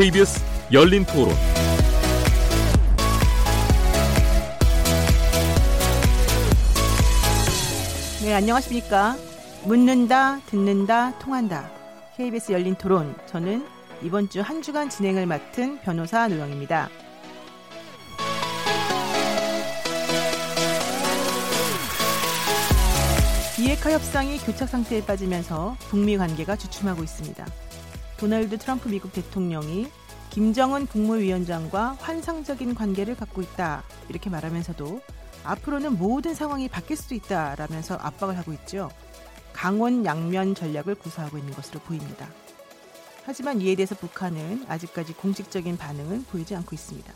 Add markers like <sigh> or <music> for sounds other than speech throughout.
KBS 열린 토론. 네, 안녕하십니까. 묻는다, 듣는다, 통한다. KBS 열린 토론. 저는 이번 주 한 주간 진행을 맡은 변호사 노영입니다. 비핵화 협상이 교착 상태에 빠지면서 북미 관계가 주춤하고 있습니다. 도널드 트럼프 미국 대통령이 김정은 국무위원장과 환상적인 관계를 갖고 있다 이렇게 말하면서도 앞으로는 모든 상황이 바뀔 수도 있다라면서 압박을 하고 있죠. 강원 양면 전략을 구사하고 있는 것으로 보입니다. 하지만 이에 대해서 북한은 아직까지 공식적인 반응은 보이지 않고 있습니다.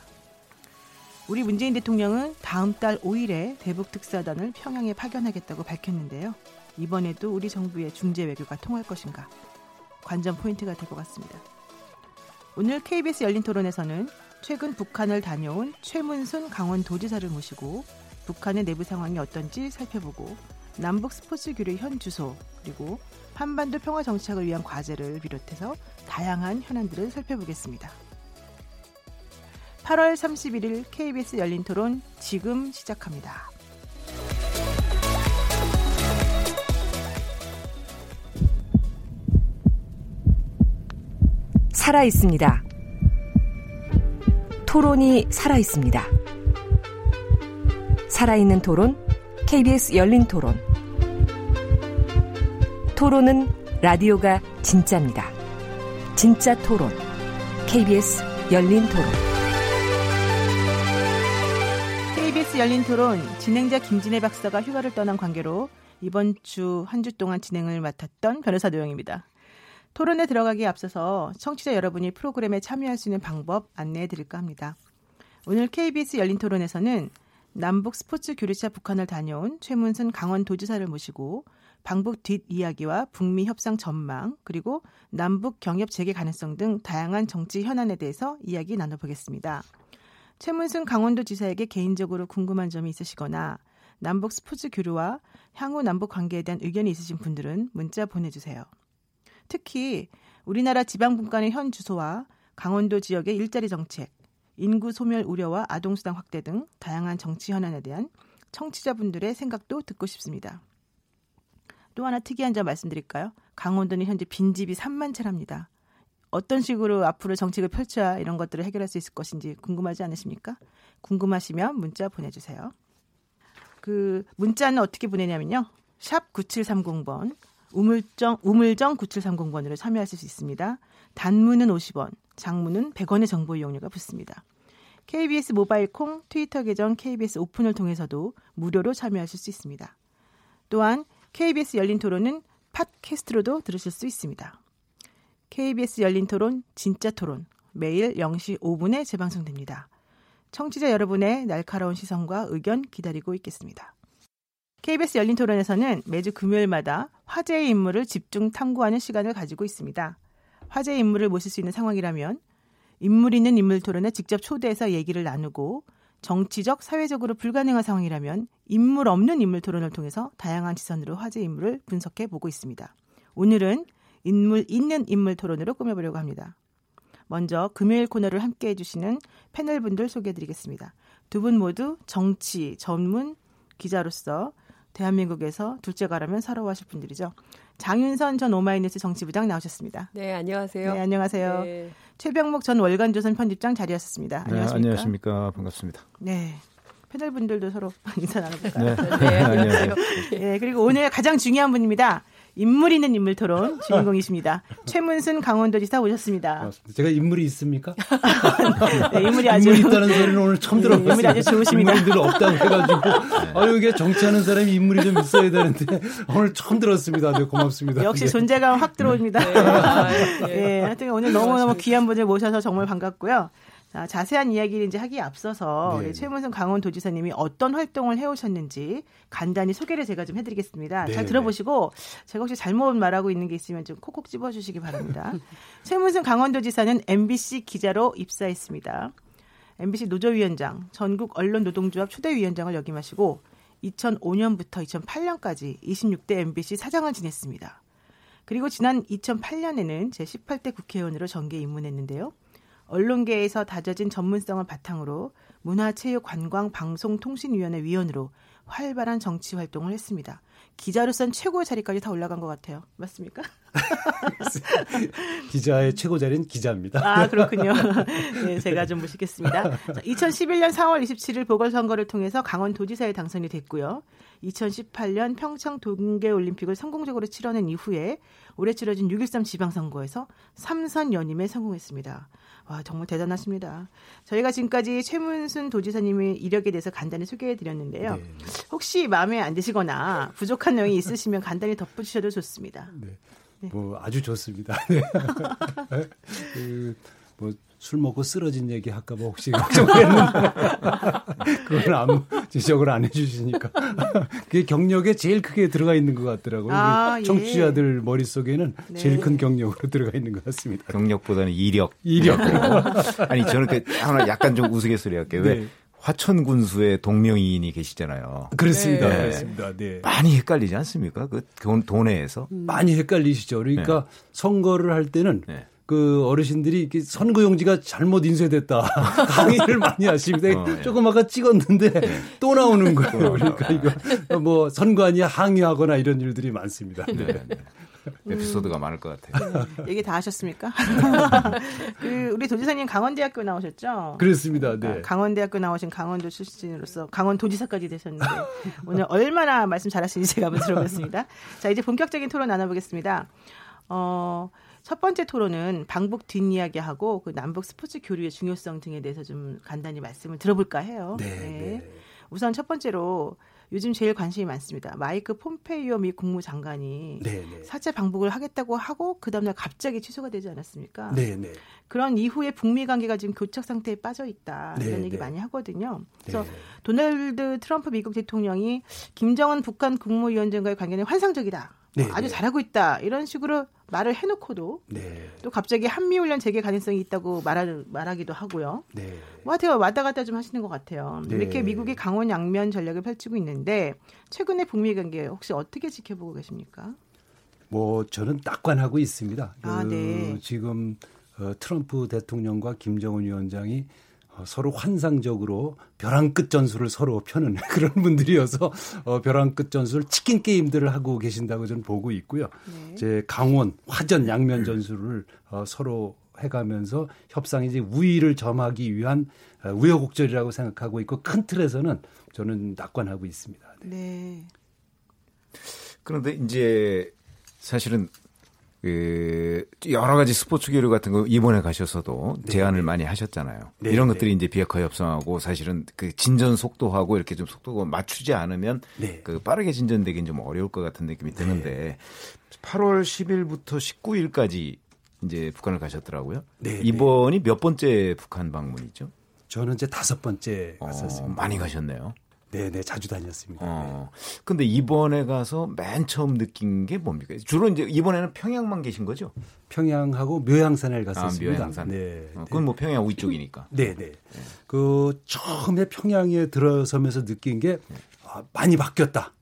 우리 문재인 대통령은 다음 달 5일에 대북 특사단을 평양에 파견하겠다고 밝혔는데요. 이번에도 우리 정부의 중재 외교가 통할 것인가 관전 포인트가 될 것 같습니다. 오늘 KBS 열린 토론에서는 최근 북한을 다녀온 최문순 강원도지사를 모시고 북한의 내부 상황이 어떤지 살펴보고 남북 스포츠 교류 현 주소 그리고 한반도 평화 정착을 위한 과제를 비롯해서 다양한 현안들을 살펴보겠습니다. 8월 31일 KBS 열린 토론 지금 시작합니다. 살아 있습니다. 토론이 살아 있습니다. 살아있는 토론, KBS 열린 토론. 토론은 라디오가 진짜입니다. 진짜 토론, KBS 열린 토론. KBS 열린 토론 진행자 김진애 박사가 휴가를 떠난 관계로 이번 주 한주 동안 진행을 맡았던 변호사 노영입니다. 토론에 들어가기에 앞서서 청취자 여러분이 프로그램에 참여할 수 있는 방법 안내해 드릴까 합니다. 오늘 KBS 열린 토론에서는 남북 스포츠 교류차 북한을 다녀온 최문순 강원도지사를 모시고 방북 뒷이야기와 북미 협상 전망 그리고 남북 경협 재개 가능성 등 다양한 정치 현안에 대해서 이야기 나눠보겠습니다. 최문순 강원도지사에게 개인적으로 궁금한 점이 있으시거나 남북 스포츠 교류와 향후 남북 관계에 대한 의견이 있으신 분들은 문자 보내주세요. 특히 우리나라 지방분간의 현 주소와 강원도 지역의 일자리 정책, 인구 소멸 우려와 아동수당 확대 등 다양한 정치 현안에 대한 청취자분들의 생각도 듣고 싶습니다. 또 하나 특이한 점 말씀드릴까요? 강원도는 현재 빈집이 3만 채랍니다. 어떤 식으로 앞으로 정책을 펼쳐야 이런 것들을 해결할 수 있을 것인지 궁금하지 않으십니까? 궁금하시면 문자 보내주세요. 그 문자는 어떻게 보내냐면요. 샵 9730번 우물정 우물정 9730번으로 참여하실 수 있습니다. 단문은 50원, 장문은 100원의 정보 이용료가 붙습니다. KBS 모바일 콩 트위터 계정 KBS 오픈을 통해서도 무료로 참여하실 수 있습니다. 또한 KBS 열린 토론은 팟캐스트로도 들으실 수 있습니다. KBS 열린 토론 진짜 토론 매일 0시 5분에 재방송됩니다. 청취자 여러분의 날카로운 시선과 의견 기다리고 있겠습니다. KBS 열린 토론에서는 매주 금요일마다 화제의 인물을 집중 탐구하는 시간을 가지고 있습니다. 화제의 인물을 모실 수 있는 상황이라면 인물 있는 인물 토론에 직접 초대해서 얘기를 나누고 정치적, 사회적으로 불가능한 상황이라면 인물 없는 인물 토론을 통해서 다양한 시선으로 화제 인물을 분석해 보고 있습니다. 오늘은 인물 있는 인물 토론으로 꾸며보려고 합니다. 먼저 금요일 코너를 함께 해주시는 패널 분들 소개해드리겠습니다. 두 분 모두 정치 전문 기자로서 대한민국에서 둘째 가라면 서러워 하실 분들이죠. 장윤선 전 오마이뉴스 정치부장 나오셨습니다. 네, 안녕하세요. 네, 안녕하세요. 네. 최병목 전 월간조선 편집장 자리하셨습니다. 안녕하십니까? 네, 안녕하십니까? 반갑습니다. 네. 패널 분들도 서로 <laughs> 인사 나눠볼까요? 네, 네 <laughs> 안녕하세요. 네, 그리고 오늘 가장 중요한 분입니다. 인물 있는 인물 토론 <laughs> 주인공이십니다. 최문순 강원도지사 오셨습니다. 고맙습니다. 제가 인물이 있습니까? <laughs> 네, 인물이 아주 인물이 있다는 소리는 오늘 처음 들어봤어요. 인물이 아주 좋으십니다. 인물들 없다고 해가지고 <laughs> 아유 이게 정치하는 사람이 인물이 좀 있어야 되는데 오늘 처음 들었습니다. 아주 고맙습니다. 역시 네. 존재감 확 들어옵니다. 네, 네. 네 하여튼 오늘 너무너무 귀한 분을 모셔서 정말 반갑고요. 자, 자세한 이야기를 이제 하기에 앞서서 네. 최문순 강원도지사님이 어떤 활동을 해오셨는지 간단히 소개를 제가 좀 해드리겠습니다. 네. 잘 들어보시고 제가 혹시 잘못 말하고 있는 게 있으면 좀 콕콕 집어주시기 바랍니다. <laughs> 최문순 강원도지사는 MBC 기자로 입사했습니다. MBC 노조위원장, 전국 언론노동조합 초대위원장을 역임하시고 2005년부터 2008년까지 26대 MBC 사장을 지냈습니다. 그리고 지난 2008년에는 제18대 국회의원으로 정계 입문했는데요. 언론계에서 다져진 전문성을 바탕으로 문화체육관광방송통신위원회 위원으로 활발한 정치 활동을 했습니다. 기자로선 최고의 자리까지 다 올라간 것 같아요. 맞습니까? <laughs> 기자의 최고 자리는 기자입니다. 아, 그렇군요. 네, 제가 좀 모시겠습니다. 자, 2011년 4월 27일 보궐선거를 통해서 강원도지사에 당선이 됐고요. 2018년 평창 동계올림픽을 성공적으로 치러낸 이후에 올해 치러진 6.13 지방선거에서 3선 연임에 성공했습니다. 와, 정말 대단하십니다. 저희가 지금까지 최문순 도지사님의 이력에 대해서 간단히 소개해 드렸는데요. 네. 혹시 마음에 안 드시거나 부족한 내용이 있으시면 간단히 덧붙이셔도 좋습니다. 네. 네. 뭐 아주 좋습니다. <laughs> 네. 그, 뭐 술 먹고 쓰러진 얘기 할까 봐 혹시 걱정했는데 <laughs> 그건 아무 지적을 안 해주시니까 <laughs> 그게 경력에 제일 크게 들어가 있는 것 같더라고요. 아, 예. 청취자들 머릿속에는 네. 제일 큰 경력으로 들어가 있는 것 같습니다. 경력보다는 이력. 이력. <laughs> 아니 저는 그 하나 약간 좀 우스갯소리 할게요. 왜 네. 화천 군수의 동명이인이 계시잖아요. 그렇습니다. 네. 그렇습니다. 네. 많이 헷갈리지 않습니까? 그 도내에서 음. 많이 헷갈리시죠. 그러니까 네. 선거를 할 때는 네. 그 어르신들이 선거용지가 잘못 인쇄됐다 <laughs> 강의를 많이 하십니다. 어, 네. 조금 아까 찍었는데 네. 또 나오는 거예요. 그러니까 이거 뭐 선관위 항의하거나 이런 일들이 많습니다. 네. 네. 에피소드가 음. 많을 것 같아요. 얘기 다 하셨습니까? <laughs> 그 우리 도지사님 강원대학교 나오셨죠? 그렇습니다. 네. 강원대학교 나오신 강원도 출신으로서 강원도지사까지 되셨는데 오늘 얼마나 말씀 잘하시는지 제가 한번 들어보겠습니다. 자 이제 본격적인 토론 나눠보겠습니다. 어. 첫 번째 토론은 방북 뒷이야기하고 그 남북 스포츠 교류의 중요성 등에 대해서 좀 간단히 말씀을 들어볼까 해요. 네. 네. 네. 우선 첫 번째로 요즘 제일 관심이 많습니다. 마이크 폼페이오 미 국무장관이 네네. 네. 사체 방북을 하겠다고 하고 그 다음날 갑자기 취소가 되지 않았습니까? 네네. 네. 그런 이후에 북미 관계가 지금 교착 상태에 빠져 있다 이런 네네. 얘기 많이 하거든요. 그래서. 도널드 트럼프 미국 대통령이 김정은 북한 국무위원장과의 관계는 환상적이다. 네, 아주 네. 잘하고 있다 이런 식으로 말을 해놓고도 네. 또 갑자기 한미훈련 재개 가능성이 있다고 말하, 말하기도 하고요. 네. 뭐 하여튼 왔다 갔다 좀 하시는 것 같아요. 네. 이렇게 미국이 강원 양면 전략을 펼치고 있는데 최근에 북미 관계 혹시 어떻게 지켜보고 계십니까? 뭐 저는 딱관하고 있습니다. 아, 그 네. 지금 어, 트럼프 대통령과 김정은 위원장이 어, 서로 환상적으로 벼랑 끝 전술을 서로 펴는 <laughs> 그런 분들이어서 어, 벼랑 끝 전술 치킨 게임들을 하고 계신다고 저는 보고 있고요. 네. 이제 강원 화전 양면 전술을 어, 서로 해가면서 협상이 이제 우위를 점하기 위한 어, 우여곡절이라고 생각하고 있고 큰 틀에서는 저는 낙관하고 있습니다. 네. 네. 그런데 이제 사실은 그 여러 가지 스포츠 교류 같은 거 이번에 가셔서도 네. 제안을 많이 하셨잖아요. 네. 이런 네. 것들이 이제 비핵화 협상하고 사실은 그 진전 속도하고 이렇게 좀 속도가 맞추지 않으면 네. 그 빠르게 진전되긴 좀 어려울 것 같은 느낌이 네. 드는데 8월 10일부터 19일까지 이제 북한을 가셨더라고요. 네, 이번이 몇 번째 북한 방문이죠? 저는 이제 다섯 번째 어, 갔었습니다. 어, 많이 가셨네요. 네, 네, 자주 다녔습니다. 어. 네. 근데 이번에 가서 맨 처음 느낀 게 뭡니까? 주로 이제 이번에는 평양만 계신 거죠? 평양하고 묘양산을 갔었습니다. 아, 묘양산. 네. 어, 그건 뭐 평양 위쪽이니까. 네, 네. 네. 그 처음에 평양에 들어서면서 느낀 게 아, 많이 바뀌었다.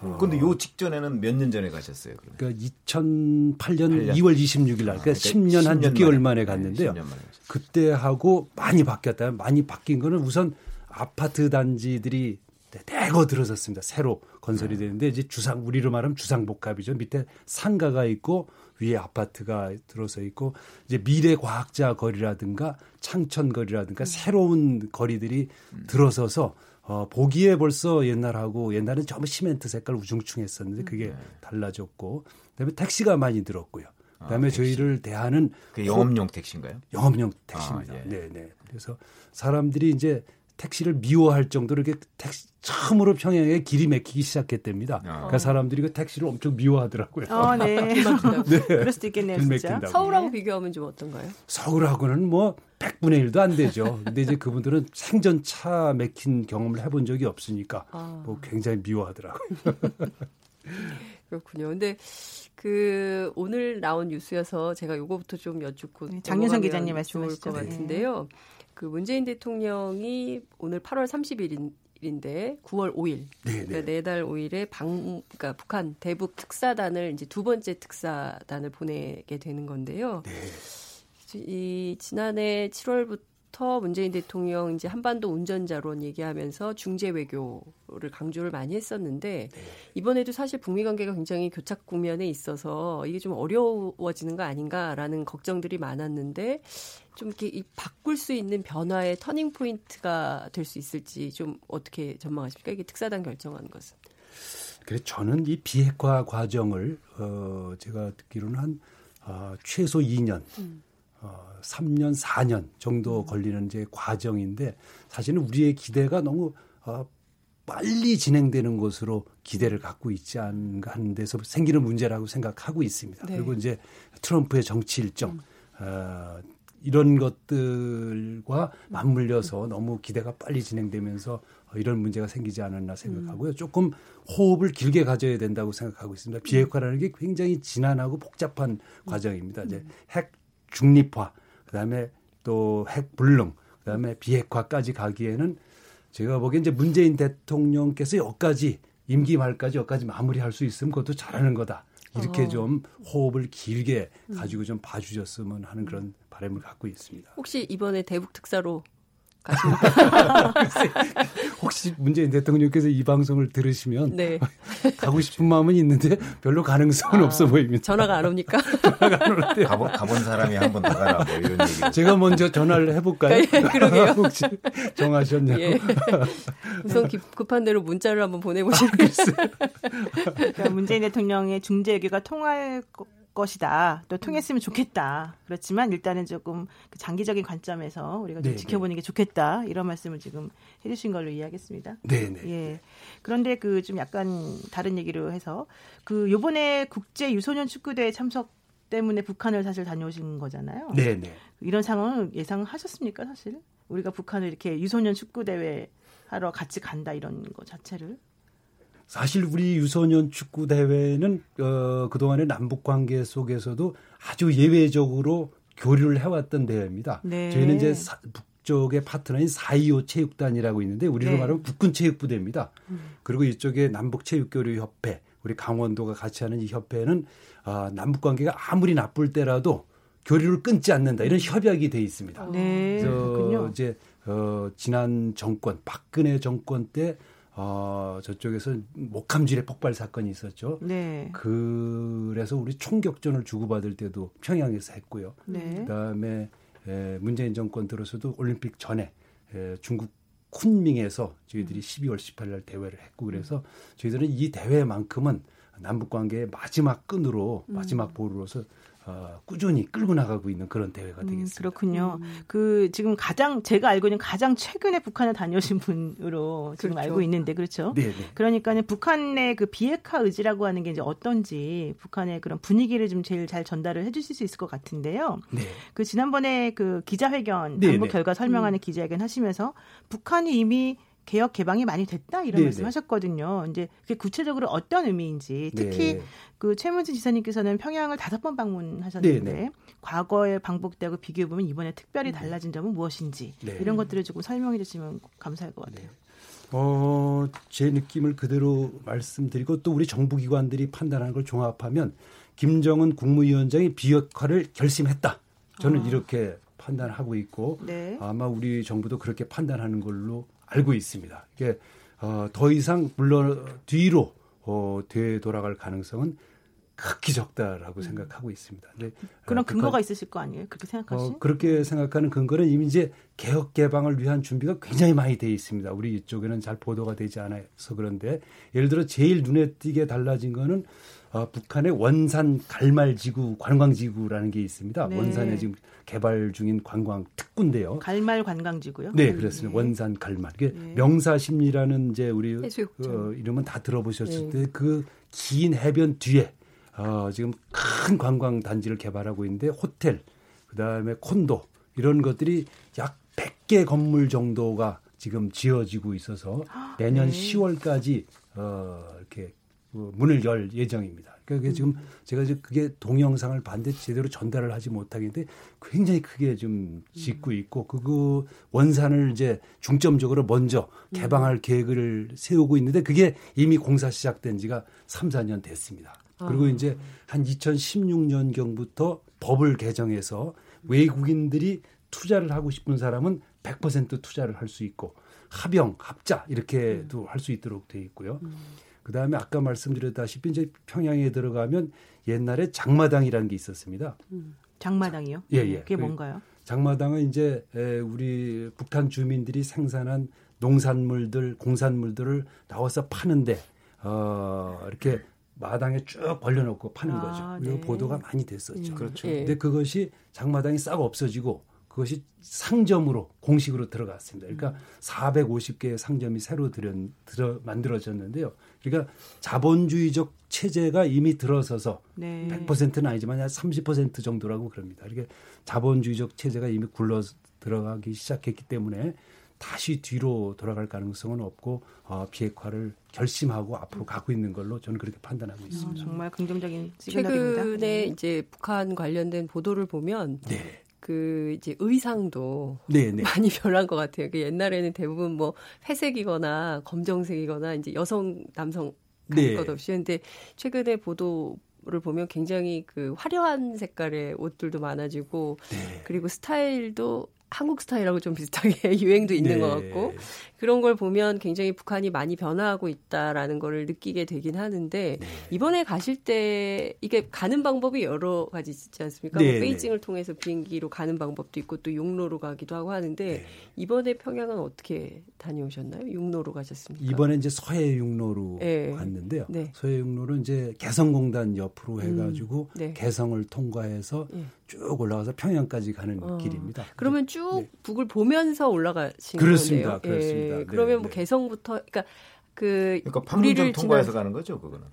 어. 근데 요 직전에는 몇 년 전에 가셨어요? 그러면? 그러니까 2008년 8년? 2월 26일 날, 그러니까, 아, 그러니까 10년 한 6개월 만에, 만에 갔는데요. 네, 그때 하고 많이 바뀌었다. 많이 바뀐 거는 우선 아파트 단지들이 대거 들어섰습니다. 새로 건설이 네. 되는데 이제 주상 우리로 말하면 주상복합이죠. 밑에 상가가 있고 위에 아파트가 들어서 있고 이제 미래 과학자 거리라든가 창천 거리라든가 음. 새로운 거리들이 음. 들어서서 어 보기에 벌써 옛날하고 옛날엔 전부 시멘트 색깔 우중충했었는데 그게 네. 달라졌고 그다음에 택시가 많이 늘었고요. 아, 그다음에 아, 저희를 대하는 그 영업용 택시인가요? 영업용 택시입니다. 아, 예. 네, 네. 그래서 사람들이 이제 택시를 미워할 정도로 이렇게 택시 처음으로 평양에 길이 막히기 시작했답니다. 아. 그러니까 사람들이 그 택시를 엄청 미워하더라고요. 어, 네. <laughs> <laughs> 네. 그럴 수도 있겠네요, 진짜. 서울하고 네. 비교하면 좀 어떤가요? 서울하고는 뭐 100분의 1도 안 되죠. 근데 이제 그분들은 생전 차 막힌 경험을 해본 적이 없으니까 아. 뭐 굉장히 미워하더라고요. <laughs> 그렇군요. 근데 그 오늘 나온 뉴스여서 제가 요거부터 좀 여쭙고 네, 장윤선 기자님. 좋을 것 같은데요. 네. 그 문재인 대통령이 오늘 8월 30일인 인데 9월 5일 네, 그러니까 네달 5일에 방 그러니까 북한 대북 특사단을 이제 두 번째 특사단을 보내게 되는 건데요. 네. 이 지난해 7월부터 문재인 대통령 이제 한반도 운전자론 얘기하면서 중재 외교를 강조를 많이 했었는데 네. 이번에도 사실 북미 관계가 굉장히 교착 국면에 있어서 이게 좀 어려워지는 거 아닌가라는 걱정들이 많았는데 좀 이렇게 바꿀 수 있는 변화의 터닝 포인트가 될 수 있을지 좀 어떻게 전망하십니까? 이게 특사단 결정한 것은. 그래 저는 이 비핵화 과정을 어 제가 듣기로는 한 어, 최소 2년, 음. 어, 3년, 4년 정도 음. 걸리는 이제 과정인데 사실은 우리의 기대가 너무 어, 빨리 진행되는 것으로 기대를 갖고 있지 않은가 하는 데서 생기는 문제라고 생각하고 있습니다. 네. 그리고 이제 트럼프의 정치 일정, 음. 어, 이런 것들과 맞물려서 너무 기대가 빨리 진행되면서 이런 문제가 생기지 않았나 생각하고요. 음. 조금 호흡을 길게 가져야 된다고 생각하고 있습니다. 비핵화라는 게 굉장히 진한하고 복잡한 음. 과정입니다. 이제 핵 중립화, 그다음에 또 핵 불능, 그다음에 비핵화까지 가기에는 제가 보기엔 이제 문재인 대통령께서 여기까지 임기 말까지 여기까지 마무리할 수 있으면 그것도 잘하는 거다. 이렇게 어. 좀 호흡을 길게 음. 가지고 좀 봐주셨으면 하는 그런 바람을 갖고 있습니다. 혹시 이번에 대북 특사로 가십니까? <laughs> 혹시 문재인 대통령께서 이 방송을 들으시면 네. <laughs> 가고 싶은 마음은 있는데 별로 가능성은 아, 없어 보입니다. 전화가 안 옵니까? <laughs> 전화가 안 오는데 가본, 가본 사람이 한번더 가라 뭐 이런 얘기. 제가 먼저 전화를 해볼까요? 예, 그러게요. 혹시 정하셨냐고. 예. 우선 급한 대로 문자를 한번 보내보시겠어요? 그러니까 문재인 대통령의 중재 외교가 통할 것이다. 또 통했으면 좋겠다. 그렇지만 일단은 조금 그 장기적인 관점에서 우리가 좀 네네. 지켜보는 게 좋겠다. 이런 말씀을 지금 해주신 걸로 이해하겠습니다. 네, 네. 예. 그런데 그 좀 약간 다른 얘기로 해서 그 요번에 국제 유소년 축구대회 참석 때문에 북한을 사실 다녀오신 거잖아요. 네, 네. 이런 상황을 예상하셨습니까, 사실? 우리가 북한을 이렇게 유소년 축구 대회 하러 같이 간다 이런 거 자체를? 사실 우리 유소년 축구 대회는 어, 그동안의 남북 관계 속에서도 아주 예외적으로 교류를 해왔던 대회입니다. 네. 저희는 이제 사, 북쪽의 파트너인 425 체육단이라고 있는데 우리로 네. 말하면 국군 체육부대입니다. 음. 그리고 이쪽에 남북 체육교류 협회, 우리 강원도가 같이 하는 이 협회는 어, 남북 관계가 아무리 나쁠 때라도 교류를 끊지 않는다 이런 협약이 돼 있습니다. 네. 그래서 그렇군요. 이제 어, 지난 정권 박근혜 정권 때 어, 저쪽에서 목함질의 폭발 사건이 있었죠. 네. 그래서 우리 총격전을 주고받을 때도 평양에서 했고요. 네. 그다음에 에, 문재인 정권 들어서도 올림픽 전에 에, 중국 쿤밍에서 저희들이 12월 18일 날 대회를 했고 그래서 저희들은 이 대회만큼은 남북 관계의 마지막 끈으로 마지막 음. 보루로서 어, 꾸준히 끌고 나가고 있는 그런 대회가 음, 되겠습니다. 음, 그렇군요. 음. 그 지금 가장 제가 알고 있는 가장 최근에 북한에 다녀오신 분으로 지금 그렇죠. 알고 있는데 그렇죠. 네, 네. 그러니까는 북한의 그 비핵화 의지라고 하는 게 이제 어떤지 북한의 그런 분위기를 좀 제일 잘 전달을 해주실 수 있을 것 같은데요. 네. 그 지난번에 그 기자회견 네, 당부 네. 결과 설명하는 음. 기자회견 하시면서 북한이 이미 개혁 개방이 많이 됐다 이런 네네. 말씀하셨거든요. 이제 그게 구체적으로 어떤 의미인지 특히 네. 그 최문진 지사님께서는 평양을 다섯 번 방문하셨는데 네네. 과거의 방북 때하고 비교해 보면 이번에 특별히 네. 달라진 점은 무엇인지 네. 이런 것들을 조금 설명해 주시면 감사할 것 같아요. 네. 어, 제 느낌을 그대로 말씀드리고 또 우리 정부 기관들이 판단하는 걸 종합하면 김정은 국무위원장이 비핵화를 결심했다. 저는 아. 이렇게 판단하고 있고 네. 아마 우리 정부도 그렇게 판단하는 걸로 알고 있습니다. 이게 어, 더 이상 물론 뒤로 어, 되돌아갈 가능성은 극히 적다라고 음. 생각하고 있습니다. 네. 그런 어, 근거가 있으실 거 아니에요? 그렇게 생각하시? 어, 그렇게 생각하는 근거는 이미 이제 개혁 개방을 위한 준비가 굉장히 많이 돼 있습니다. 우리 이쪽에는 잘 보도가 되지 않아서 그런데 예를 들어 제일 눈에 띄게 달라진 거는 어, 북한의 원산 갈말지구 관광지구라는 게 있습니다. 네. 원산에 지금 개발 중인 관광 특구인데요. 갈말 관광지구요? 네, 그렇습니다. 네. 원산 갈말. 이게 네. 명사심리라는 이제 우리 어, 이름은 다 들어보셨을 네. 때그 긴 해변 뒤에 어, 지금 큰 관광 단지를 개발하고 있는데 호텔, 그다음에 콘도 이런 것들이 약 100개 건물 정도가 지금 지어지고 있어서 내년 네. 10월까지 어, 문을 열 예정입니다. 그러니까 그게 지금 제가 이제 그게 동영상을 봤는데 제대로 전달을 하지 못하겠는데 굉장히 크게 좀 짓고 있고 그거 원산을 이제 중점적으로 먼저 개방할 계획을 세우고 있는데 그게 이미 공사 시작된 지가 3, 4년 됐습니다. 그리고 아. 이제 한 2016년 경부터 법을 개정해서 외국인들이 투자를 하고 싶은 사람은 100% 투자를 할 수 있고 합영, 합자 이렇게도 음. 할수 있도록 돼 있고요. 음. 그다음에 아까 말씀드렸다시피 이제 평양에 들어가면 옛날에 장마당이라는 게 있었습니다. 음. 장마당이요? 예, 예. 그게 그 뭔가요? 장마당은 이제 우리 북한 주민들이 생산한 농산물들, 공산물들을 나와서 파는데 어 이렇게 마당에 쭉 벌려놓고 파는 아, 거죠. 네. 보도가 많이 됐었죠. 음, 그렇죠. 예. 근데 그것이 장마당이 싹 없어지고 그것이 상점으로 공식으로 들어갔습니다. 그러니까 음. 450개의 상점이 새로 들여, 들어 만들어졌는데요. 그러니까 자본주의적 체제가 이미 들어서서 네. 100%는 아니지만 한 30% 정도라고 그럽니다. 이렇게 자본주의적 체제가 이미 굴러 들어가기 시작했기 때문에 다시 뒤로 돌아갈 가능성은 없고 어, 비핵화를 결심하고 앞으로 가고 있는 걸로 저는 그렇게 판단하고 있습니다. 어, 정말 긍정적인 시그널입니다. 최근에 네. 이제 북한 관련된 보도를 보면 네. 그 이제 의상도 네네. 네. 많이 <laughs> 변한 것 같아요. 그 옛날에는 대부분 뭐 회색이거나 검정색이거나 이제 여성 남성 네. 것 없이 근데 최근에 보도 를 보면 굉장히 그 화려한 색깔의 옷들도 많아지고 네. 그리고 스타일도 한국 스타일하고 좀 비슷하게 <laughs> 유행도 있는 네. 것 같고 그런 걸 보면 굉장히 북한이 많이 변화하고 있다라는 거를 느끼게 되긴 하는데 네. 이번에 가실 때 이게 가는 방법이 여러 가지 있지 않습니까? 네. 뭐 베이징을 통해서 비행기로 가는 방법도 있고 또 육로로 가기도 하고 하는데 네. 이번에 평양은 어떻게 다녀오셨나요? 육로로 가셨습니까? 이번에 이제 서해 육로로 네. 갔는데요. 네. 서해 육로는 이제 개성공단 옆으로 음. 해가지고 음. 개성을 통과해서 예. 쭉 올라가서 평양까지 가는 어. 길입니다. 그러면 쭉 북을 보면서 올라가신 그렇습니다. 거네요. 그렇습니다. 네, 그러면 뭐 네. 개성부터 그러니까 그 그러니까 판문점 통과해서 지나... 가는 거죠, 그거는.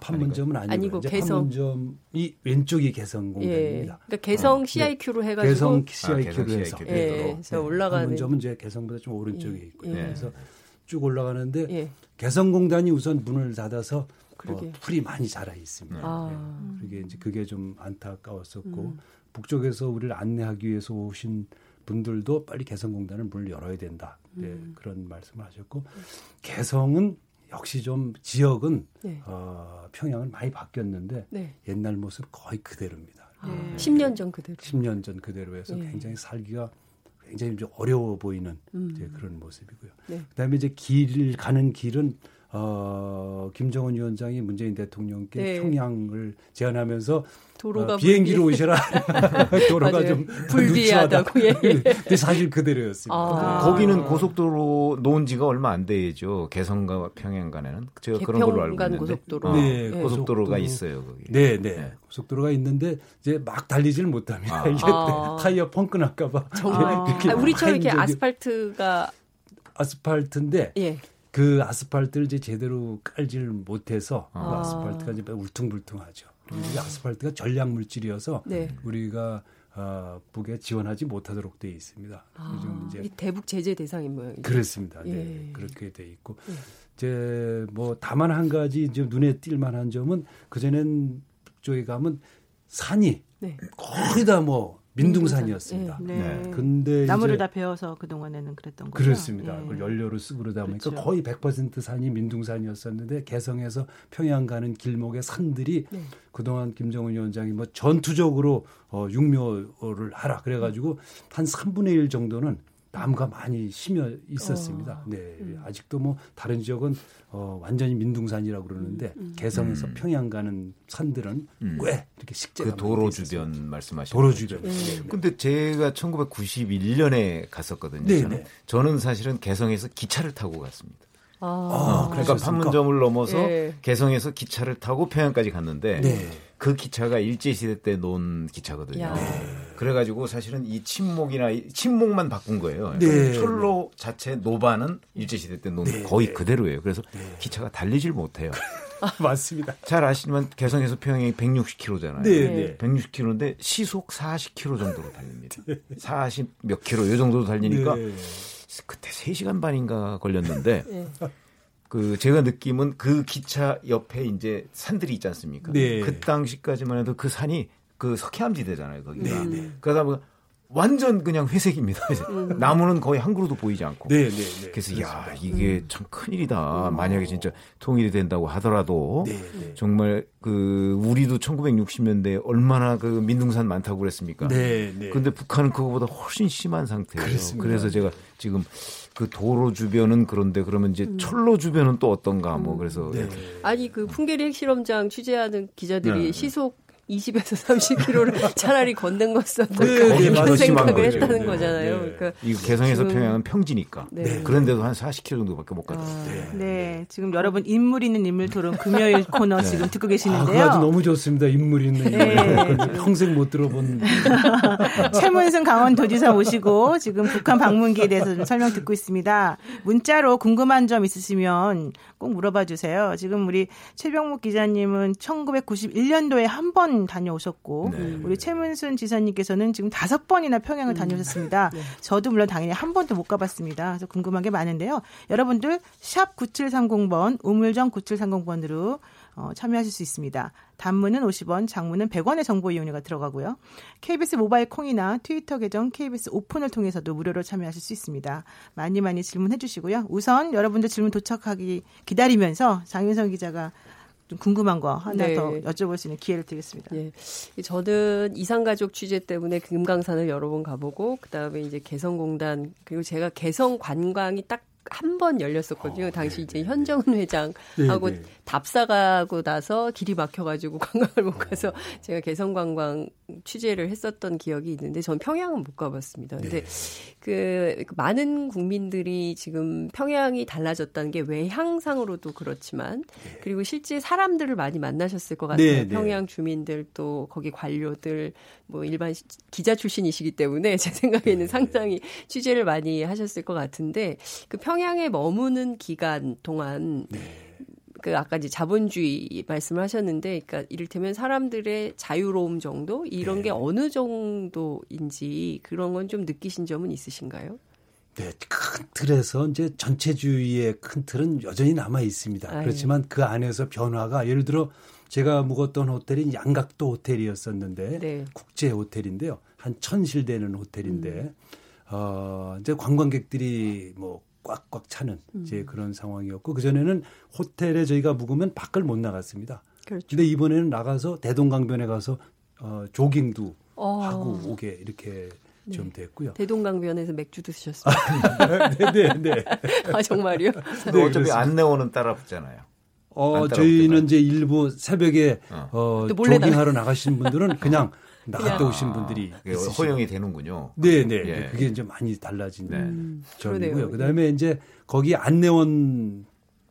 판문점은 아니고, 아니고 개성 판문점이 왼쪽이 개성 공단입니다. 예. 그러니까 개성 CIQ로 네. 해가지고 개성 CIQ로 아, 해서 CIQ 예. 그래서 올라가는 판문점은 이제 개성보다 좀 오른쪽에 예. 있고요. 예. 그래서 쭉 올라가는데 예. 개성 공단이 우선 문을 닫아서 뭐 풀이 많이 자라 있습니다. 아. 네. 그게 이제 그게 좀 안타까웠었고 음. 북쪽에서 우리를 안내하기 위해서 오신 분들도 빨리 개성공단을 문을 열어야 된다. 네, 음. 그런 말씀을 하셨고 개성은 역시 좀 지역은 네. 어, 평양은 많이 바뀌었는데 네. 옛날 모습 거의 그대로입니다. 아, 네. 10년 전 그대로. 10년 전 그대로 해서 네. 굉장히 살기가 굉장히 좀 어려워 보이는 음. 그런 모습이고요. 네. 그다음에 이제 길 가는 길은 어, 김정은 위원장이 문재인 대통령께 네. 평양을 제안하면서 도로가 어, 비행기로 불리... 오셔라. <laughs> 도로가 좀 불리하다고. 예. 근데 사실 그대로였습니다. 아. 거기는 고속도로 놓은 지가 얼마 안 되죠. 개성과 평양 간에는 제가 그런 걸로 알고 있는데. 고속도로. 어, 네, 네, 고속도로가 있어요. 거기. 네, 네, 네. 고속도로가 있는데 이제 막 달리질 못합니다. 아. 이게 아. 타이어 펑크 날까봐. 정말. 아, 우리처럼 이렇게 아스팔트가 아스팔트인데. 예. 그 아스팔트를 이제 제대로 깔지를 못해서 그 아. 스팔트가 이제 울퉁불퉁하죠. 그리고 이 아스팔트가 전략 물질이어서 네. 우리가 어, 북에 지원하지 못하도록 돼 있습니다. 아, 이제 대북 제재 대상인 모양이죠. 그렇습니다. 네, 예. 네, 그렇게 돼 있고 예. 이제 뭐 다만 한 가지 이제 눈에 띌 만한 점은 그 전엔 북쪽에 가면 산이 네. 거의 다뭐 민둥산이었습니다. 네. 네. 근데 나무를 다 베어서 그 동안에는 그랬던 거죠. 그렇습니다. 네. 그걸 연료로 쓰고 그러다 보니까 그렇죠. 거의 100% 산이 민둥산이었었는데 개성에서 평양 가는 길목의 산들이 네. 그동안 김정은 위원장이 뭐 전투적으로 어 육묘를 하라 그래가지고 한 3분의 1 정도는 나무가 많이 심어 있었습니다. 어. 네. 음. 아직도 뭐 다른 지역은 어, 완전히 민둥산이라고 그러는데 음. 음. 개성에서 음. 평양 가는 산들은 음. 꽤 이렇게 식재가 그 도로 주변 말씀하시는 도로 주변. 네. 네. 근데 제가 1991년에 갔었거든요. 네, 저는. 네. 저는 사실은 개성에서 기차를 타고 갔습니다. 아, 어, 그러니까 판문점을 넘어서 네. 개성에서 기차를 타고 평양까지 갔는데 네. 그 기차가 일제 시대 때 놓은 기차거든요. 네. 그래가지고 사실은 이 침묵이나 침묵만 바꾼 거예요. 네. 철로 자체 노반은 일제 시대 때 놓은 네. 거의 그대로예요. 그래서 네. 기차가 달리질 못해요. <laughs> 맞습니다. 잘 아시지만 개성에서 평양이 160km잖아요. 네. 160km인데 시속 40km 정도로 달립니다. <laughs> 40몇 킬로 이 정도 달리니까 그때 3시간 반인가 걸렸는데 그 제가 느낌은 그 기차 옆에 이제 산들이 있지 않습니까? 네. 그 당시까지만 해도 그 산이 그 석회암지대잖아요, 거기가. 네, 네. 그러다 보면 완전 그냥 회색입니다. 음. 나무는 거의 한 그루도 보이지 않고. 네, 네, 네. 그래서 그렇습니다. 야 이게 음. 참 큰일이다. 음. 만약에 진짜 통일이 된다고 하더라도 네, 네. 정말 그 우리도 1960년대 얼마나 그 민둥산 많다고 그랬습니까? 네, 네. 근데 북한은 그거보다 훨씬 심한 상태예요. 그렇습니다. 그래서 제가 지금 그 도로 주변은 그런데 그러면 이제 음. 철로 주변은 또 어떤가 뭐 그래서 네. 아니 그 풍계리 핵실험장 취재하는 기자들이 네. 시속 20에서 30km를 <laughs> 차라리 걷는 것보다 네, 그런 생각을 했다는 네, 거잖아요. 네. 그러니까 이 개성에서 지금, 평양은 평지니까 네. 그런데도 한 40km 정도밖에 못 가요. 아, 네. 네. 지금 여러분 인물 있는 인물 토론 금요일 <laughs> 코너 지금 듣고 계시는데요. 아, 주 너무 좋습니다. 인물 있는 인물. 평생 못 들어본. <laughs> 최문승 강원도지사 모시고 지금 북한 방문기에 대해서 좀 설명 듣고 있습니다. 문자로 궁금한 점 있으시면 꼭 물어봐 주세요. 지금 우리 최병목 기자님은 1991년도에 한번 다녀오셨고 네. 우리 최문순 지사님께서는 지금 다섯 번이나 평양을 음. 다녀오셨습니다. 네. 저도 물론 당연히 한 번도 못 가봤습니다. 그래서 궁금한 게 많은데요. 여러분들 샵 9730번 우물정 9730번으로 어, 참여하실 수 있습니다. 단문은 50원, 장문은 100원의 정보 이용료가 들어가고요. KBS 모바일 콩이나 트위터 계정 KBS 오픈을 통해서도 무료로 참여하실 수 있습니다. 많이 많이 질문해 주시고요. 우선 여러분들 질문 도착하기 기다리면서 장윤성 기자가 좀 궁금한 거 하나 네. 더 여쭤볼 수 있는 기회를 드리겠습니다. 네. 저는 이상가족 취재 때문에 금강산을 여러 번 가보고 그다음에 이제 개성공단 그리고 제가 개성 관광이 딱 한 번 열렸었거든요. 어, 당시 네. 이제 현정은 회장하고 네, 네. 답사가고 나서 길이 막혀가지고 <laughs> 관광을 못 가서 어. 제가 개성관광 취재를 했었던 기억이 있는데 전 평양은 못 가봤습니다. 근데 네. 그, 그 많은 국민들이 지금 평양이 달라졌다는 게 외향상으로도 그렇지만 네. 그리고 실제 사람들을 많이 만나셨을 것 같아요. 네, 네. 평양 주민들 또 거기 관료들 뭐 일반 기자 출신이시기 때문에 제 생각에는 네. 상당히 취재를 많이 하셨을 것 같은데 그 평양에 머무는 기간 동안 그 아까 이제 자본주의 말씀을 하셨는데, 그러니까 이를테면 사람들의 자유로움 정도 이런 네. 게 어느 정도인지 그런 건 좀 느끼신 점은 있으신가요? 네, 큰 틀에서 이제 전체주의의 큰 틀은 여전히 남아 있습니다. 아유. 그렇지만 그 안에서 변화가 예를 들어 제가 묵었던 호텔이 양각도 호텔이었었는데 네. 국제 호텔인데요. 한 천실 되는 호텔인데 음. 어 이제 관광객들이 뭐 꽉꽉 차는 음. 이제 그런 상황이었고 그 전에는 호텔에 저희가 묵으면 밖을 못 나갔습니다. 그렇죠. 근데 이번에는 나가서 대동강변에 가서 어 조깅도 어. 하고 오게 이렇게 네. 좀 됐고요. 대동강변에서 맥주 드셨어요? <laughs> 네, 네, 네. <laughs> 아 정말요? 근데 어차피 안내원은 따라 붙잖아요. 어, 저희는 이제 일부 새벽에 어, 어 조깅하러 나가신 분들은 <laughs> 그냥 나갔다 오신 분들이 아, 허용이 되는군요. 네, 네. 예. 그게 이제 많이 달라진 네. 점이고요. 그다음에 이제 거기 안내원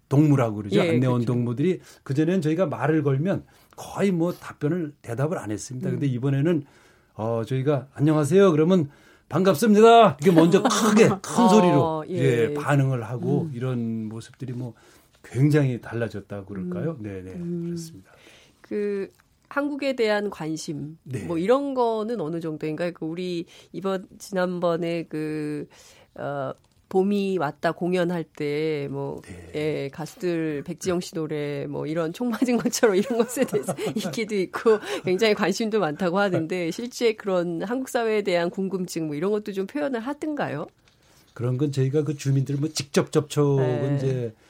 동무라고 그러죠. 예, 안내원 그렇죠. 동무들이 그 전에는 저희가 말을 걸면 거의 뭐 답변을 대답을 안 했습니다. 음. 근데 이번에는 어 저희가 안녕하세요. 그러면 반갑습니다. 이게 먼저 크게 <laughs> 큰 어, 소리로 예. 예. 반응을 하고 음. 이런 모습들이 뭐 굉장히 달라졌다고 그럴까요? 음. 네, 네. 음. 그렇습니다. 그 한국에 대한 관심 네. 뭐 이런 거는 어느 정도인가요? 그 우리 이번 지난번에 그 어, 봄이 왔다 공연할 때뭐 네. 예, 가수들 백지영 씨 노래 뭐 이런 총 맞은 것처럼 이런 것에 대해서 <laughs> 인기도 있고 굉장히 관심도 많다고 하는데 실제 그런 한국 사회에 대한 궁금증 뭐 이런 것도 좀 표현을 하든가요? 그런 건 저희가 그 주민들 뭐 직접 접촉은 네. 이제 어,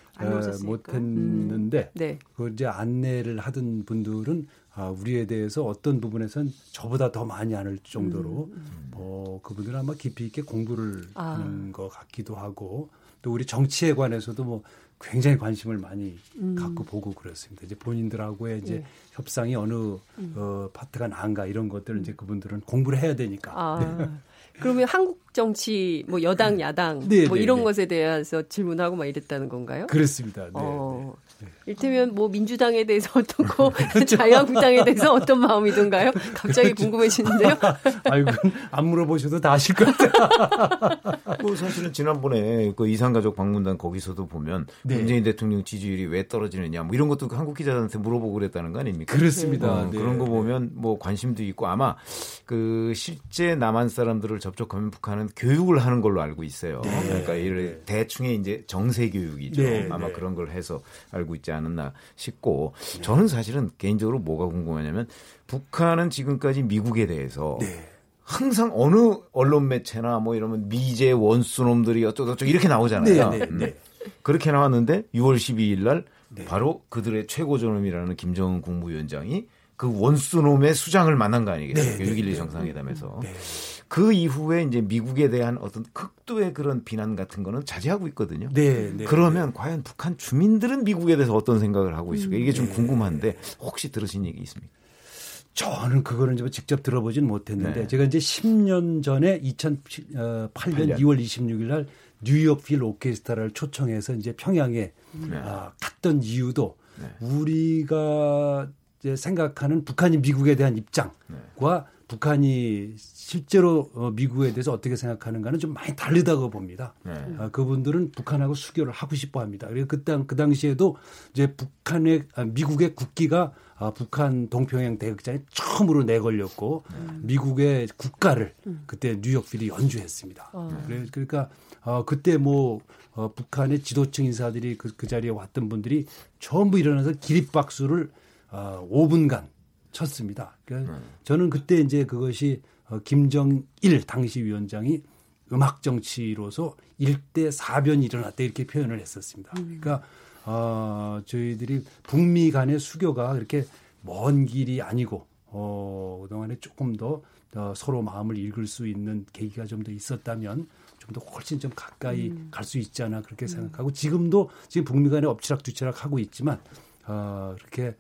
못했는데 음. 네. 그 이제 안내를 하던 분들은 아, 우리에 대해서 어떤 부분에선 저보다 더 많이 아는 정도로 음, 음. 뭐 그분들은 아마 깊이 있게 공부를 아. 하는 것 같기도 하고 또 우리 정치에 관해서도 뭐 굉장히 관심을 많이 음. 갖고 보고 그렇습니다. 이제 본인들하고의 이제 예. 협상이 어느 음. 어, 파트가 나은가 이런 것들을 이제 그분들은 공부를 해야 되니까. 아. 네. 그러면 한국 정치 뭐 여당 야당 네, 뭐 네, 이런 네. 것에 대해서 질문하고 막 이랬다는 건가요? 그렇습니다. 네. 어. 네. 일테면 뭐 민주당에 대해서 어떻고 그렇죠. <laughs> 자유한국당에 대해서 어떤 마음이던가요? 갑자기 그렇죠. 궁금해지는데요. <laughs> 아이고 안 물어보셔도 다 아실 것 같아요. <laughs> 뭐 사실은 지난번에 그 이산가족 방문단 거기서도 보면 네. 문재인 대통령 지지율이 왜 떨어지느냐 뭐 이런 것도 한국 기자들한테 물어보고 그랬다는 거 아닙니까? 그렇습니다. 어, 네. 그런 거 보면 뭐 관심도 있고 아마 그 실제 남한 사람들을 접촉하면 북한은 교육을 하는 걸로 알고 있어요. 네. 그러니까 이를 대충의 이제 정세 교육이죠. 네. 아마 그런 걸 해서 알고 있지 않 았나 싶고 저는 사실은 개인적으로 뭐가 궁금하냐면 북한은 지금까지 미국에 대해서 네. 항상 어느 언론 매체나 뭐 이러면 미제 원수놈들이 어쩌고저쩌고 이렇게 나오잖아요. 네, 네, 네. 음. 그렇게 나왔는데 6월 12일 날 네. 바로 그들의 최고 존엄이라는 김정은 국무위원장이 그 원수놈의 수장을 만난 거 아니겠어요? 네, 6.12 정상회담에서. 네. 그 이후에 이제 미국에 대한 어떤 극도의 그런 비난 같은 거는 자제하고 있거든요. 네, 네 그러면 네. 과연 북한 주민들은 미국에 대해서 어떤 생각을 하고 있을까? 이게 좀 네. 궁금한데 혹시 들으신 얘기 있습니까? 저는 그거는 좀 직접 들어보진 못했는데 네. 제가 이제 10년 전에 2008년 8년. 2월 26일 날 뉴욕 필 오케스트라를 초청해서 이제 평양에 네. 아, 갔던 이유도 네. 우리가 이제 생각하는 북한이 미국에 대한 입장과 네. 북한이 실제로 어, 미국에 대해서 어떻게 생각하는가는 좀 많이 다르다고 봅니다. 네. 아, 그분들은 북한하고 수교를 하고 싶어 합니다. 그리고 그, 당, 그 당시에도 이제 북한의, 아, 미국의 국기가 아, 북한 동평양 대극장에 처음으로 내걸렸고 음. 미국의 국가를 음. 그때 뉴욕필이 연주했습니다. 어. 그러니까 어, 그때 뭐 어, 북한의 지도층 인사들이 그, 그 자리에 왔던 분들이 전부 일어나서 기립박수를 어, 5분간 쳤습니다. 그러니까 음. 저는 그때 이제 그것이 어, 김정일 당시 위원장이 음악 정치로서 일대 사변이 일어났다 이렇게 표현을 했었습니다. 음. 그러니까 어, 저희들이 북미 간의 수교가 그렇게 먼 길이 아니고 어, 그동안에 조금 더 어, 서로 마음을 읽을 수 있는 계기가 좀 더 있었다면 좀 더 훨씬 좀 가까이 음. 갈수 있지 않아 그렇게 음. 생각하고 지금도 지금 북미 간에 엎치락뒤치락 하고 있지만 어, 그렇게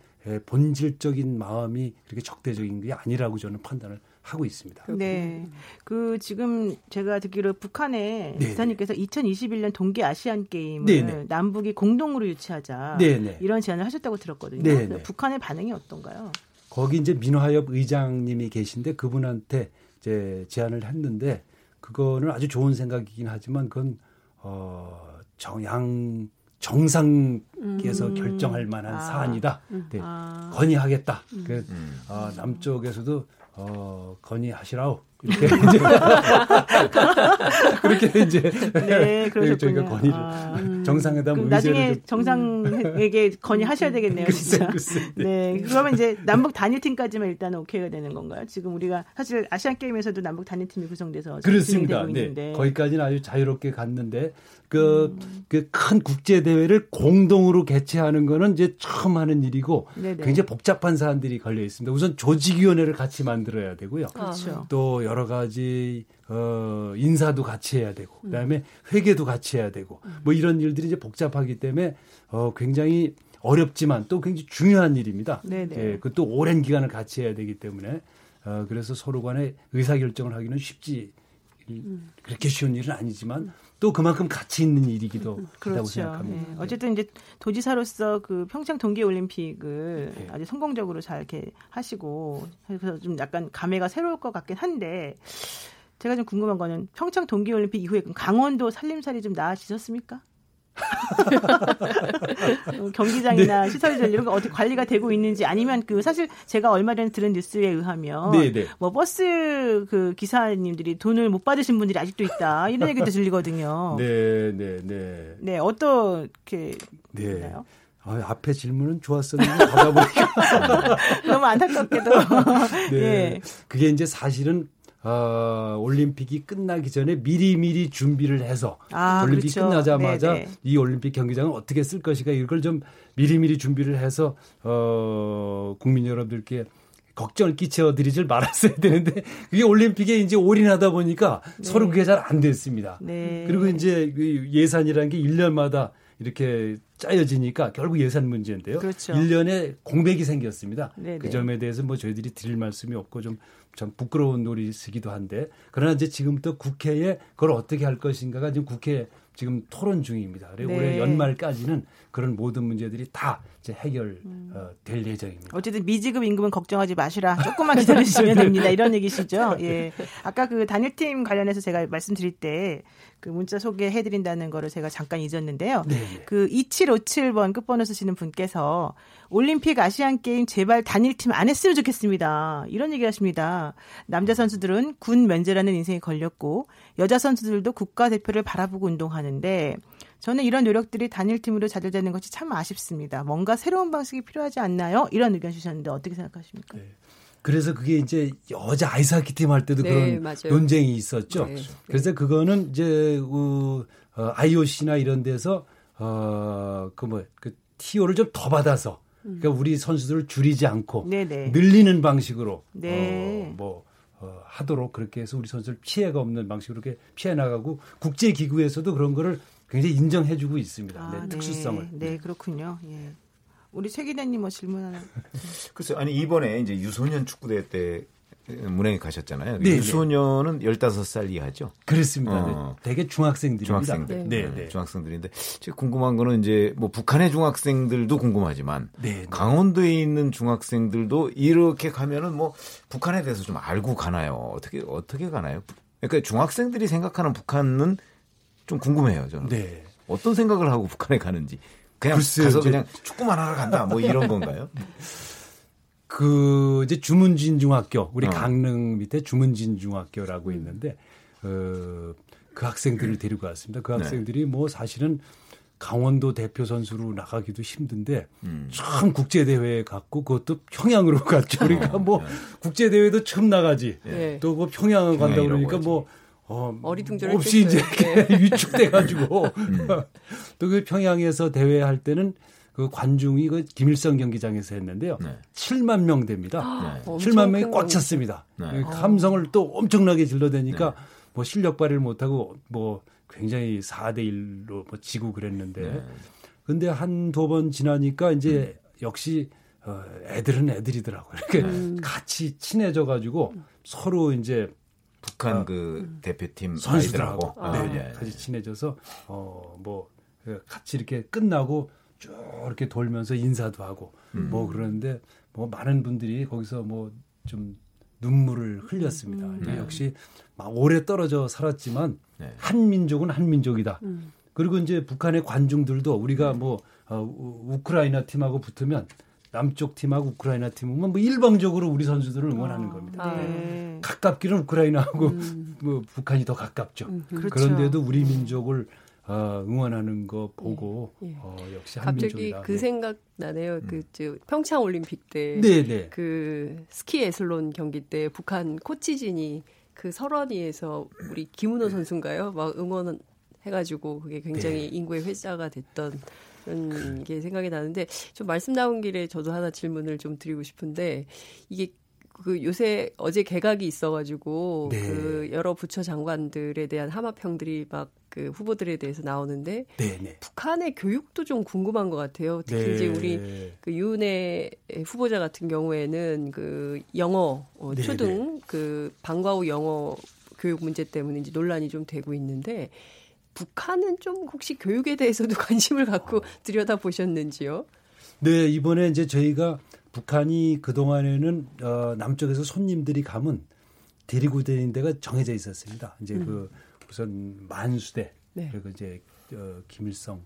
본질적인 마음이 그렇게 적대적인 게 아니라고 저는 판단을 하고 있습니다. 네. 그 지금 제가 듣기로 북한의 네. 기사님께서 2021년 동계 아시안 게임을 네네. 네. 남북이 공동으로 유치하자 네네. 네. 이런 제안을 하셨다고 들었거든요. 네네. 북한의 반응이 어떤가요? 거기 이제 민화협 의장님이 계신데 그분한테 이제 제안을 했는데 그거는 아주 좋은 생각이긴 하지만 그건 어 정양 정상께서 음. 결정할 만한 아. 사안이다. 음. 네. 아. 건의하겠다. 음. 그, 어, 남쪽에서도 어, 건의하시라고 이렇게 <laughs> 이제 <laughs> 그렇게 이제 네, 그러셨군요. 저희가 건의를 아, 음. 정상회담 나중에 정상에게 <laughs> 건의하셔야 되겠네요, 진짜. 글쎄, 글쎄, 네. 네. 그러면 이제 남북 단일팀까지만 일단 오케이가 되는 건가요? 지금 우리가 사실 아시안 게임에서도 남북 단일팀이 구성돼서 그렇습니다. 네. 거기까지는 아주 자유롭게 갔는데 그, 음. 그큰 국제 대회를 공동으로 개최하는 거는 이제 처음 하는 일이고 네네. 굉장히 복잡한 사안들이 걸려 있습니다. 우선 조직위원회를 같이 만들어야 되고요. 그렇죠. 또 여러 가지 어 인사도 같이 해야 되고 그 다음에 회계도 같이 해야 되고 음. 뭐 이런 일들이 이제 복잡하기 때문에 어 굉장히 어렵지만 또 굉장히 중요한 일입니다. 네네. 예, 그또 오랜 기간을 같이 해야 되기 때문에 어 그래서 서로 간에 의사 결정을 하기는 쉽지 음. 그렇게 쉬운 일은 아니지만 음. 또 그만큼 가치 있는 일이기도 음, 그렇죠. 하다고 생각합니다. 네. 어쨌든 이제 도지사로서 그 평창 동계 올림픽을 네. 아주 성공적으로 잘 이렇게 하시고 그래서 좀 약간 감회가 새로울 것 같긴 한데 제가 좀 궁금한 거는 평창 동계 올림픽 이후에 강원도 살림살이 좀 나아지셨습니까? <laughs> 경기장이나 네. 시설들 이런 거 어떻게 관리가 되고 있는지 아니면 그 사실 제가 얼마 전에 들은 뉴스에 의하면 네네. 네. 뭐 버스 그 기사님들이 돈을 못 받으신 분들이 아직도 있다 이런 얘기도 들리거든요. <laughs> 네, 네, 네. 네, 어떻게 네. 있나요? 아, 앞에 질문은 좋았었는데 받아보니까 <laughs> 너무 안타깝게도 네. 예. 그게 이제 사실은 어, 올림픽이 끝나기 전에 미리미리 준비를 해서 아, 올림픽 그렇죠. 끝나자마자 네네. 네. 이 올림픽 경기장을 어떻게 쓸 것인가 이걸 좀 미리미리 준비를 해서 어, 국민 여러분들께 걱정을 끼쳐 드리질 말았어야 <laughs> 되는데 그게 올림픽에 이제 올인하다 보니까 네. 서로 그게 잘 안 됐습니다. 네. 그리고 이제 그 예산이라는 게 1년마다 이렇게 짜여지니까 결국 예산 문제인데요. 그렇죠. 1년에 공백이 생겼습니다. 네네. 그 네. 점에 대해서 뭐 저희들이 드릴 말씀이 없고 좀 참 부끄러운 노릇이기도 한데 그러나 이제 지금부터 국회에 그걸 어떻게 할 것인가가 지금 국회 지금 토론 중입니다. 그리고 네. 올해 연말까지는 그런 모든 문제들이 다 이제 해결될 음. 어, 예정입니다. 어쨌든 미지급 임금은 걱정하지 마시라. 조금만 기다리시면 <laughs> 됩니다. 이런 얘기시죠. 예. 아까 그 단일팀 관련해서 제가 말씀드릴 때그 문자 소개해드린다는 거를 제가 잠깐 잊었는데요. 네. 네. 그 2757번 끝번호 쓰시는 분께서 올림픽 아시안 게임 제발 단일팀 안 했으면 좋겠습니다. 이런 얘기 하십니다. 남자 선수들은 군 면제라는 인생이 걸렸고 여자 선수들도 국가대표를 바라보고 운동하는데 저는 이런 노력들이 단일팀으로 자제되는 것이 참 아쉽습니다. 뭔가 새로운 방식이 필요하지 않나요? 이런 의견 주셨는데 어떻게 생각하십니까? 네. 그래서 그게 이제 여자 아이스하키 팀 할 때도 네, 그런 맞아요. 논쟁이 있었죠. 네. 그래서 그거는 이제 그 어, IOC나 이런 데서 어그뭐그 TO를 좀 더 받아서 그러니까 우리 선수들을 줄이지 않고 네네. 늘리는 방식으로 네. 어, 뭐 어, 하도록 그렇게 해서 우리 선수들 피해가 없는 방식으로 이렇게 피해 나가고 국제 기구에서도 그런 거를 굉장히 인정해주고 있습니다. 아, 네, 특수성을. 네, 그렇군요. 예. 우리 최 기자님 뭐 질문 하나. 글쎄 아니 이번에 이제 유소년 축구대 때 문행에 가셨잖아요. 네, 유소년은 15살 이하죠. 그렇습니다. 어. 네, 되게 중학생들입니다. 중학생들. 네, 네, 네. 중학생들인데 제가 궁금한 거는 이제 뭐 북한의 중학생들도 궁금하지만 네, 네. 강원도에 있는 중학생들도 이렇게 가면은 뭐 북한에 대해서 좀 알고 가나요? 어떻게 어떻게 가나요? 그러니까 중학생들이 생각하는 북한은 좀 궁금해요, 저는. 네. 어떤 생각을 하고 북한에 가는지. 그냥 글쎄요, 가서 그냥 축구만 하러 간다. 뭐 이런 건가요? 그 이제 주문진 중학교 우리 어. 강릉 밑에 주문진 중학교라고 있는데 어, 그 학생들을 데리고 왔습니다. 그 네. 학생들이 뭐 사실은 강원도 대표 선수로 나가기도 힘든데 음. 참 국제 대회에 갔고 그것도 평양으로 갔죠. 그러니까 뭐 국제 대회도 처음 나가지. 네. 또그 평양을 간다 그러니까. 뭐 어, 어리둥절했겠어요. 없이 이제 이렇게 위축돼 가지고 <laughs> 음. 또그 평양에서 대회 할 때는 그 관중이 그 김일성 경기장에서 했는데요. 네. 7만 명 됩니다. 네. 엄청 7만 명이 큰꽉 거. 찼습니다. 네. 감성을 또 엄청나게 질러대니까 네. 뭐 실력 발휘를 못하고 뭐 굉장히 4대 1로 뭐 지고 그랬는데 네. 근데 한 두 번 지나니까 이제 음. 역시 어, 애들은 애들이더라고요. 이렇게 네. 같이 친해져 가지고 서로 이제 북한 그 대표팀 아. 선수들하고 네, 아, 네. 예. 같이 친해져서 어뭐 같이 이렇게 끝나고 쭉 이렇게 돌면서 인사도 하고 음. 뭐 그러는데 뭐 많은 분들이 거기서 뭐 좀 눈물을 흘렸습니다. 음. 네. 역시 막 오래 떨어져 살았지만 네. 한 민족은 한 민족이다. 음. 그리고 이제 북한의 관중들도 우리가 뭐 어, 우- 우크라이나 팀하고 붙으면 남쪽 팀하고 우크라이나 팀은 뭐 일방적으로 우리 선수들을 응원하는 겁니다. 아. 네. 가깝기는 우크라이나하고 음. 뭐 북한이 더 가깝죠. 음. 그렇죠. 그런데도 우리 민족을 어, 응원하는 거 보고 예, 예. 어, 역시 한 갑자기 민족이다. 그 생각 나네요. 그 저, 평창 올림픽 때 네, 네. 그 스키 에슬론 경기 때 북한 코치진이 그 설원이에서 우리 김은호 선수인가요? 막 응원 해가지고 그게 굉장히 네. 인구의 회자가 됐던 그런 게 생각이 나는데 좀 말씀 나온 길에 저도 하나 질문을 좀 드리고 싶은데 이게 그 요새 어제 개각이 있어가지고 네. 그 여러 부처 장관들에 대한 함합평들이 막 그 후보들에 대해서 나오는데 네, 네. 북한의 교육도 좀 궁금한 것 같아요. 특히 이제 우리 그 유은혜 후보자 같은 경우에는 그 영어 어, 네, 초등 그 방과 후 영어 교육 문제 때문에 이제 논란이 좀 되고 있는데 북한은 좀 혹시 교육에 대해서도 <laughs> 관심을 갖고 들여다 보셨는지요? 네, 이번에 이제 저희가 북한이 그동안에는 어, 남쪽에서 손님들이 가면 데리고 다니는 데가 정해져 있었습니다. 이제 그 우선 만수대 네. 그리고 이제 어, 김일성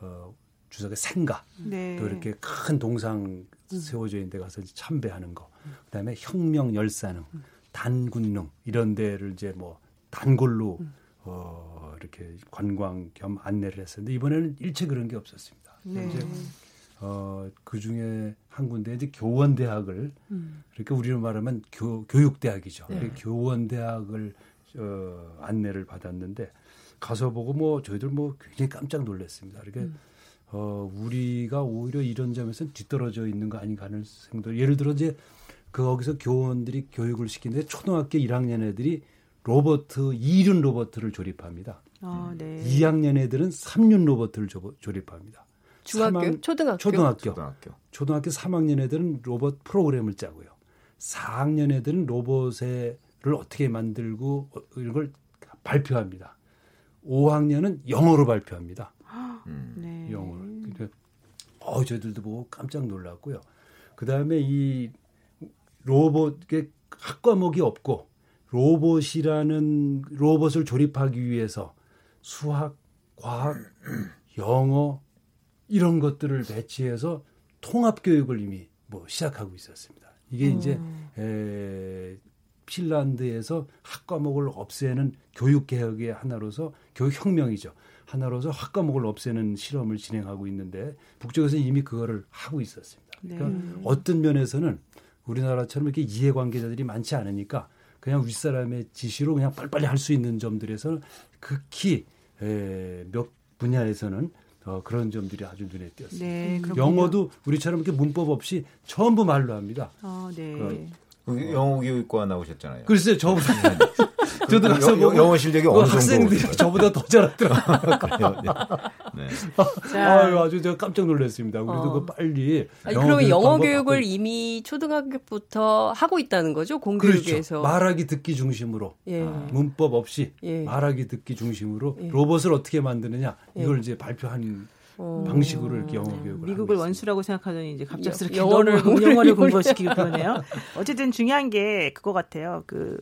어, 주석의 생가 네. 또 이렇게 큰 동상 세워져 있는 데 가서 이제 참배하는 거. 그다음에 혁명 열사능, 단군능 이런 데를 이제 뭐 단골로 어 이렇게 관광 겸 안내를 했었는데 이번에는 일체 그런 게 없었습니다. 네. 이제 어, 그 중에 한 군데 이제 교원대학을 그러니까 우리로 말하면 교, 교육대학이죠. 네. 그 교원대학을 어, 안내를 받았는데 가서 보고 뭐 저희들 뭐 굉장히 깜짝 놀랐습니다. 이렇게 어, 우리가 오히려 이런 점에서는 뒤떨어져 있는 거 아닌가 하는 생각. 예를 들어 이제 그 거기서 교원들이 교육을 시키는데 초등학교 1학년 애들이 로버트 2륜 로버트를 조립합니다. 아, 네. 2학년 애들은 3륜 로버트를 조, 조립합니다. 중학교, 삼학- 초등학교, 초등학교. 초등학교. 초등학교 3학년 애들은 로봇 프로그램을 짜고요. 4학년 애들은 로봇을 어떻게 만들고 어, 이런 걸 발표합니다. 5학년은 영어로 발표합니다. 음. 네. 영어를. 그러니까 어, 저희들도 보고 깜짝 놀랐고요. 그 다음에 이 로봇, 게 학과목이 없고 로봇이라는 로봇을 조립하기 위해서 수학, 과학, 영어 이런 것들을 배치해서 통합 교육을 이미 뭐 시작하고 있었습니다. 이게 이제 에, 핀란드에서 학과목을 없애는 교육 개혁의 하나로서 교육 혁명이죠. 하나로서 학과목을 없애는 실험을 진행하고 있는데 북쪽에서 이미 그거를 하고 있었습니다. 그러니까 네. 어떤 면에서는 우리나라처럼 이렇게 이해관계자들이 많지 않으니까 그냥 윗사람의 지시로 그냥 빨리빨리 할 수 있는 점들에서 극히 에, 몇 분야에서는 어, 그런 점들이 아주 눈에 띄었어요. 네, 영어도 우리처럼 이렇게 문법 없이 전부 말로 합니다. 어, 네. 그, 그 영어 교육과 나오셨잖아요. 글쎄요, 저보다 <laughs> 저도 가서 뭐 영어 실력이 어느 정도 학생들이 저보다 더 잘하더라고요. <laughs> 네. 네. 아유, 아주 제가 깜짝 놀랐습니다. 우리도 어. 그 빨리. 아니, 그러면 영어 교육을 바꿔... 이미 초등학교부터 하고 있다는 거죠? 공교육에서. 그렇죠. 말하기 듣기 중심으로 예. 문법 없이 예. 말하기 듣기 중심으로 예. 로봇을 어떻게 만드느냐 예. 이걸 이제 발표한 어. 방식으로 이렇게 영어 교육을 미국을 원수라고 생각하더니 이제 갑작스럽게 영어를 영어를 공부시키고 그러네요. 어쨌든 중요한 게 그거 같아요. 그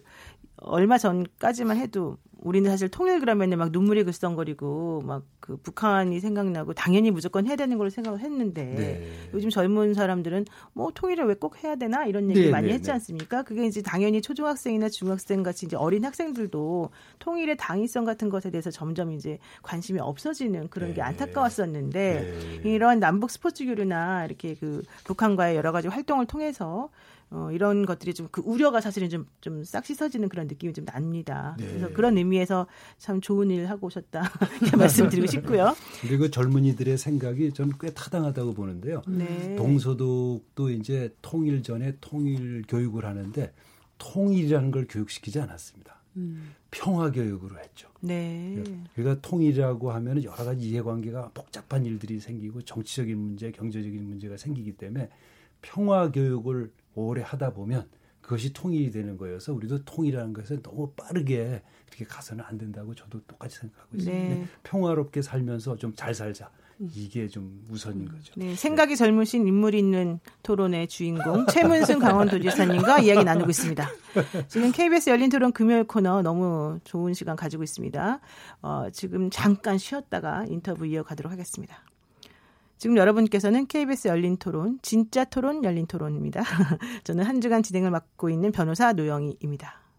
얼마 전까지만 해도 우리는 사실 통일 그러면은 막 눈물이 글썽거리고 막 그 북한이 생각나고 당연히 무조건 해야 되는 걸로 생각을 했는데 네. 요즘 젊은 사람들은 뭐 통일을 왜 꼭 해야 되나 이런 얘기 네, 많이 네, 했지 네. 않습니까? 그게 이제 당연히 초중학생이나 중학생 같이 이제 어린 학생들도 통일의 당위성 같은 것에 대해서 점점 이제 관심이 없어지는 그런 게 네. 안타까웠었는데 네. 이런 남북 스포츠 교류나 이렇게 그 북한과의 여러 가지 활동을 통해서 어, 이런 것들이 좀 그 우려가 사실은 좀, 좀 싹 씻어지는 그런 느낌이 좀 납니다. 네. 그래서 그런 의미에서 참 좋은 일 하고 오셨다. <laughs> <laughs> 말씀드리고 싶고요. 그리고 젊은이들의 생각이 저는 꽤 타당하다고 보는데요. 네. 동서독도 이제 통일 전에 통일 교육을 하는데 통일이라는 걸 교육시키지 않았습니다. 음. 평화 교육으로 했죠. 네. 그러니까 통일이라고 하면 여러 가지 이해관계가 복잡한 일들이 생기고 정치적인 문제, 경제적인 문제가 생기기 때문에 평화 교육을 오래 하다 보면 그것이 통일이 되는 거여서 우리도 통일이라는 것에 너무 빠르게 이렇게 가서는 안 된다고 저도 똑같이 생각하고 있습니다. 네. 평화롭게 살면서 좀 잘 살자. 이게 좀 우선인 거죠. 네, 생각이 젊으신 인물 있는 토론의 주인공 <laughs> 최문순 강원도지사님과 이야기 나누고 있습니다. 지금 KBS 열린 토론 금요일 코너 너무 좋은 시간 가지고 있습니다. 어, 지금 잠깐 쉬었다가 인터뷰 이어가도록 하겠습니다. 지금 여러분께서는 KBS 열린 토론, 진짜 토론 열린 토론입니다. <laughs> 저는 한 주간 진행을 맡고 있는 변호사 노영희입니다.